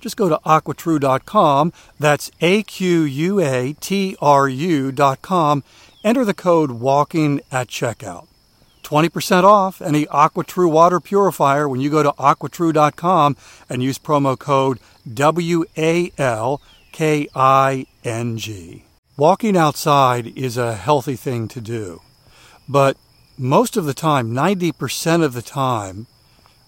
Just go to aquatru.com, that's A Q U A T R U.com, enter the code WALKING at checkout. 20% off any AquaTru water purifier when you go to aquatru.com and use promo code W A L K I N G. Walking outside is a healthy thing to do, but most of the time, 90% of the time,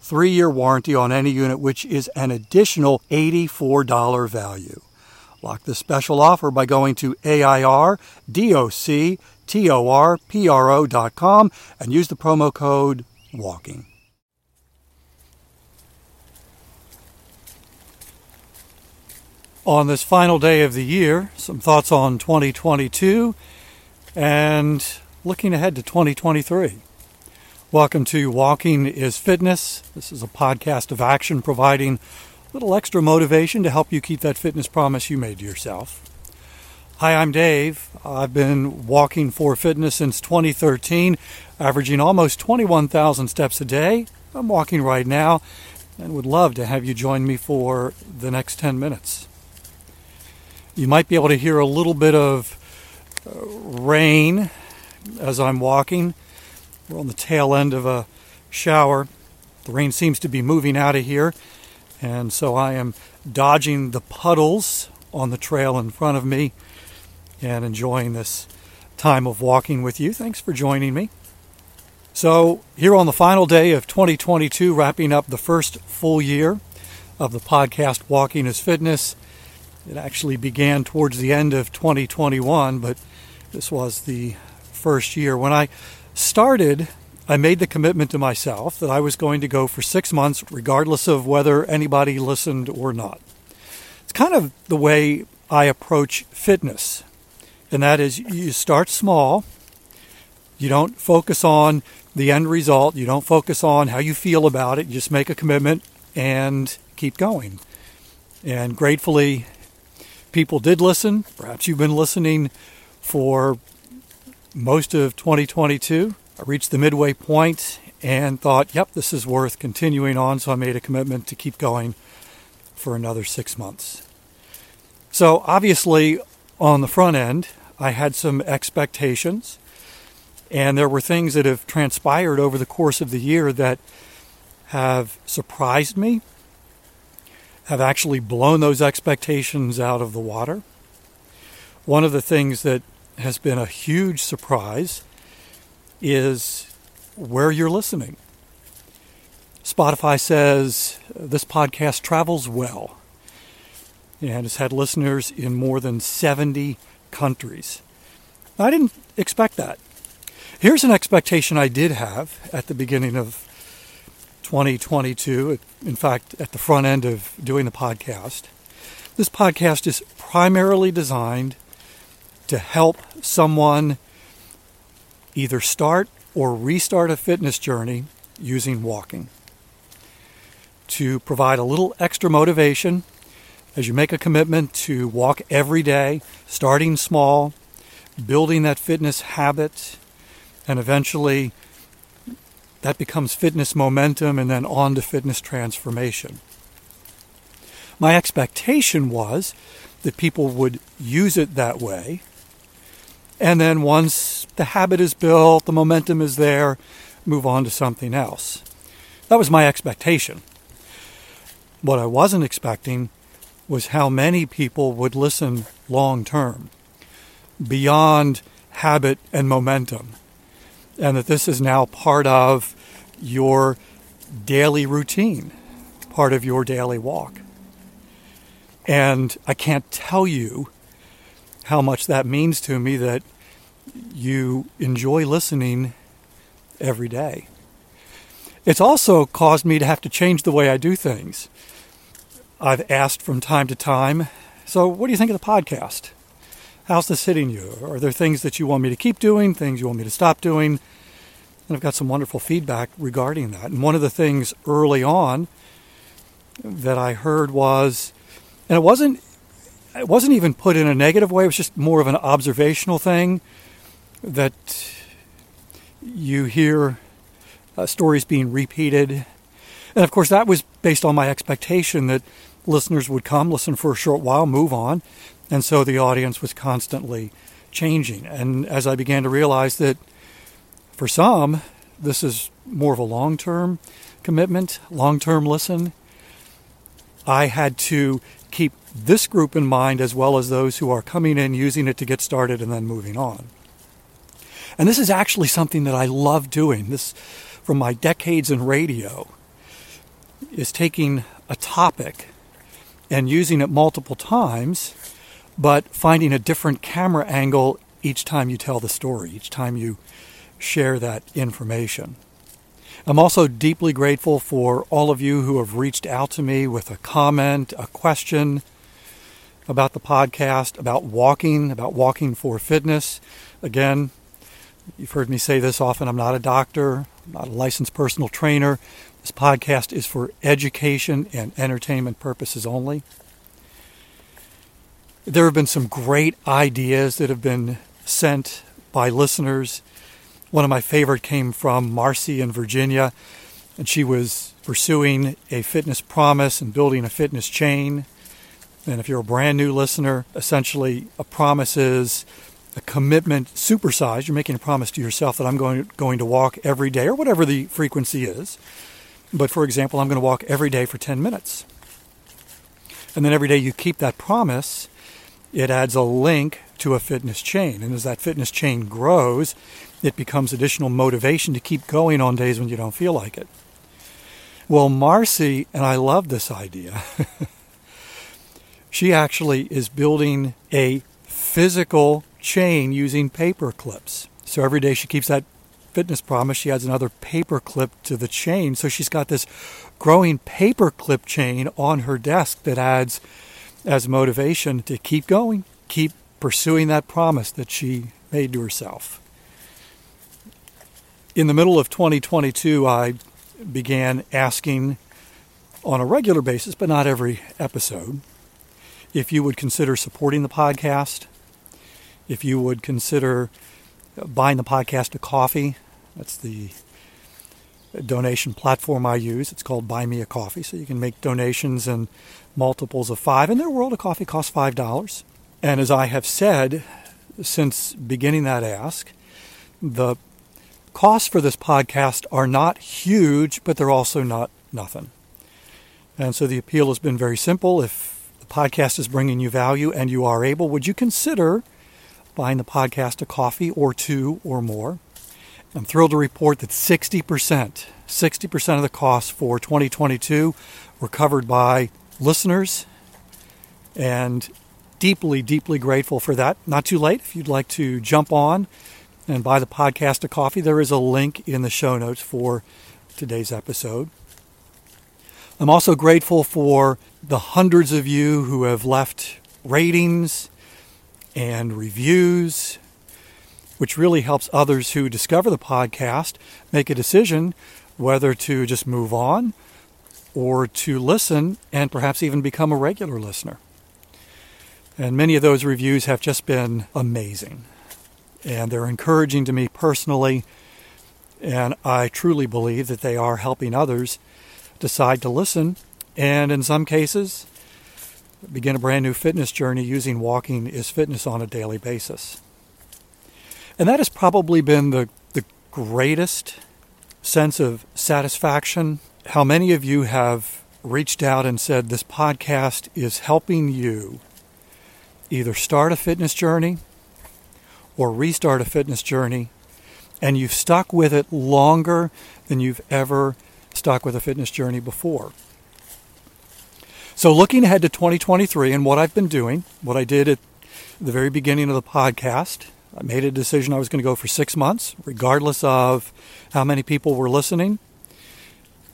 three year warranty on any unit, which is an additional $84 value. Lock this special offer by going to AIRDOCTORPRO.com and use the promo code WALKING. on this final day of the year, some thoughts on 2022 and looking ahead to 2023. Welcome to Walking is Fitness. This is a podcast of action providing a little extra motivation to help you keep that fitness promise you made to yourself. Hi, I'm Dave. I've been walking for fitness since 2013, averaging almost 21,000 steps a day. I'm walking right now and would love to have you join me for the next 10 minutes. You might be able to hear a little bit of uh, rain as I'm walking. We're on the tail end of a shower. The rain seems to be moving out of here, and so I am dodging the puddles on the trail in front of me and enjoying this time of walking with you. Thanks for joining me. So, here on the final day of 2022, wrapping up the first full year of the podcast Walking is Fitness. It actually began towards the end of 2021, but this was the first year. When I started, I made the commitment to myself that I was going to go for six months, regardless of whether anybody listened or not. It's kind of the way I approach fitness, and that is you start small. You don't focus on the end result. You don't focus on how you feel about it. You just make a commitment and keep going. And gratefully, people did listen. Perhaps you've been listening for most of 2022. I reached the midway point and thought, yep, this is worth continuing on. So I made a commitment to keep going for another six months. So obviously, on the front end, I had some expectations, and there were things that have transpired over the course of the year that have surprised me have actually blown those expectations out of the water. One of the things that has been a huge surprise is where you're listening. Spotify says this podcast travels well and has had listeners in more than 70 countries. I didn't expect that. Here's an expectation I did have at the beginning of 2022, in fact, at the front end of doing the podcast. This podcast is primarily designed to help someone either start or restart a fitness journey using walking. To provide a little extra motivation as you make a commitment to walk every day, starting small, building that fitness habit, and eventually that becomes fitness momentum and then on to fitness transformation. My expectation was that people would use it that way. And then once the habit is built, the momentum is there, move on to something else. That was my expectation. What I wasn't expecting was how many people would listen long term, beyond habit and momentum, and that this is now part of your daily routine, part of your daily walk. And I can't tell you how much that means to me that you enjoy listening every day. It's also caused me to have to change the way I do things. I've asked from time to time, so what do you think of the podcast? How's this hitting you? Are there things that you want me to keep doing, things you want me to stop doing? And I've got some wonderful feedback regarding that. And one of the things early on that I heard was, and it wasn't, it wasn't even put in a negative way. It was just more of an observational thing that you hear uh, stories being repeated. And of course, that was based on my expectation that listeners would come, listen for a short while, move on. And so the audience was constantly changing. And as I began to realize that for some, this is more of a long term commitment, long term listen. I had to keep this group in mind as well as those who are coming in using it to get started and then moving on. And this is actually something that I love doing. This, from my decades in radio, is taking a topic and using it multiple times, but finding a different camera angle each time you tell the story, each time you share that information. I'm also deeply grateful for all of you who have reached out to me with a comment, a question about the podcast, about walking, about walking for fitness. Again, you've heard me say this often I'm not a doctor, I'm not a licensed personal trainer. This podcast is for education and entertainment purposes only. There have been some great ideas that have been sent by listeners one of my favorite came from Marcy in Virginia, and she was pursuing a fitness promise and building a fitness chain. And if you're a brand new listener, essentially a promise is a commitment supersized. You're making a promise to yourself that I'm going going to walk every day or whatever the frequency is. But for example, I'm going to walk every day for 10 minutes. And then every day you keep that promise, it adds a link to a fitness chain. And as that fitness chain grows, it becomes additional motivation to keep going on days when you don't feel like it. Well, Marcy, and I love this idea, she actually is building a physical chain using paper clips. So every day she keeps that fitness promise, she adds another paper clip to the chain. So she's got this growing paper clip chain on her desk that adds as motivation to keep going, keep pursuing that promise that she made to herself. In the middle of 2022, I began asking on a regular basis, but not every episode, if you would consider supporting the podcast, if you would consider buying the podcast a coffee. That's the donation platform I use. It's called Buy Me a Coffee. So you can make donations in multiples of five. In their world, a coffee costs $5. And as I have said since beginning that ask, the costs for this podcast are not huge, but they're also not nothing. And so the appeal has been very simple. If the podcast is bringing you value and you are able, would you consider buying the podcast a coffee or two or more? I'm thrilled to report that 60%, 60% of the costs for 2022 were covered by listeners and deeply, deeply grateful for that. Not too late. If you'd like to jump on and buy the podcast a coffee, there is a link in the show notes for today's episode. I'm also grateful for the hundreds of you who have left ratings and reviews, which really helps others who discover the podcast make a decision whether to just move on or to listen and perhaps even become a regular listener. And many of those reviews have just been amazing. And they're encouraging to me personally. And I truly believe that they are helping others decide to listen. And in some cases, begin a brand new fitness journey using walking is fitness on a daily basis. And that has probably been the, the greatest sense of satisfaction. How many of you have reached out and said, This podcast is helping you either start a fitness journey or restart a fitness journey, and you've stuck with it longer than you've ever stuck with a fitness journey before. So, looking ahead to 2023 and what I've been doing, what I did at the very beginning of the podcast, I made a decision I was going to go for six months, regardless of how many people were listening.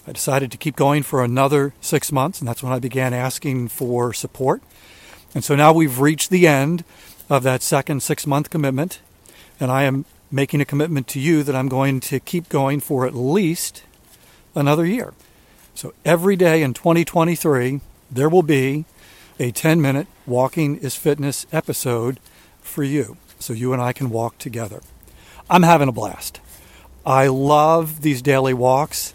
I decided to keep going for another six months, and that's when I began asking for support. And so now we've reached the end of that second six month commitment, and I am making a commitment to you that I'm going to keep going for at least another year. So every day in 2023, there will be a 10 minute Walking is Fitness episode for you so you and I can walk together. I'm having a blast. I love these daily walks.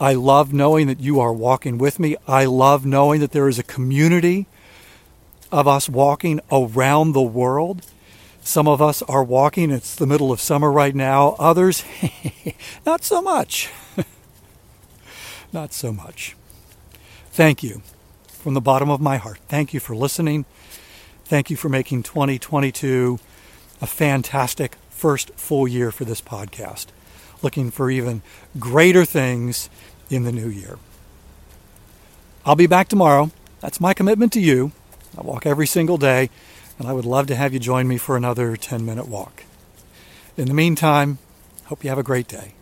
I love knowing that you are walking with me. I love knowing that there is a community of us walking around the world. Some of us are walking, it's the middle of summer right now. Others, not so much. not so much. Thank you from the bottom of my heart. Thank you for listening. Thank you for making 2022 a fantastic first full year for this podcast. Looking for even greater things in the new year. I'll be back tomorrow. That's my commitment to you. I walk every single day, and I would love to have you join me for another 10 minute walk. In the meantime, hope you have a great day.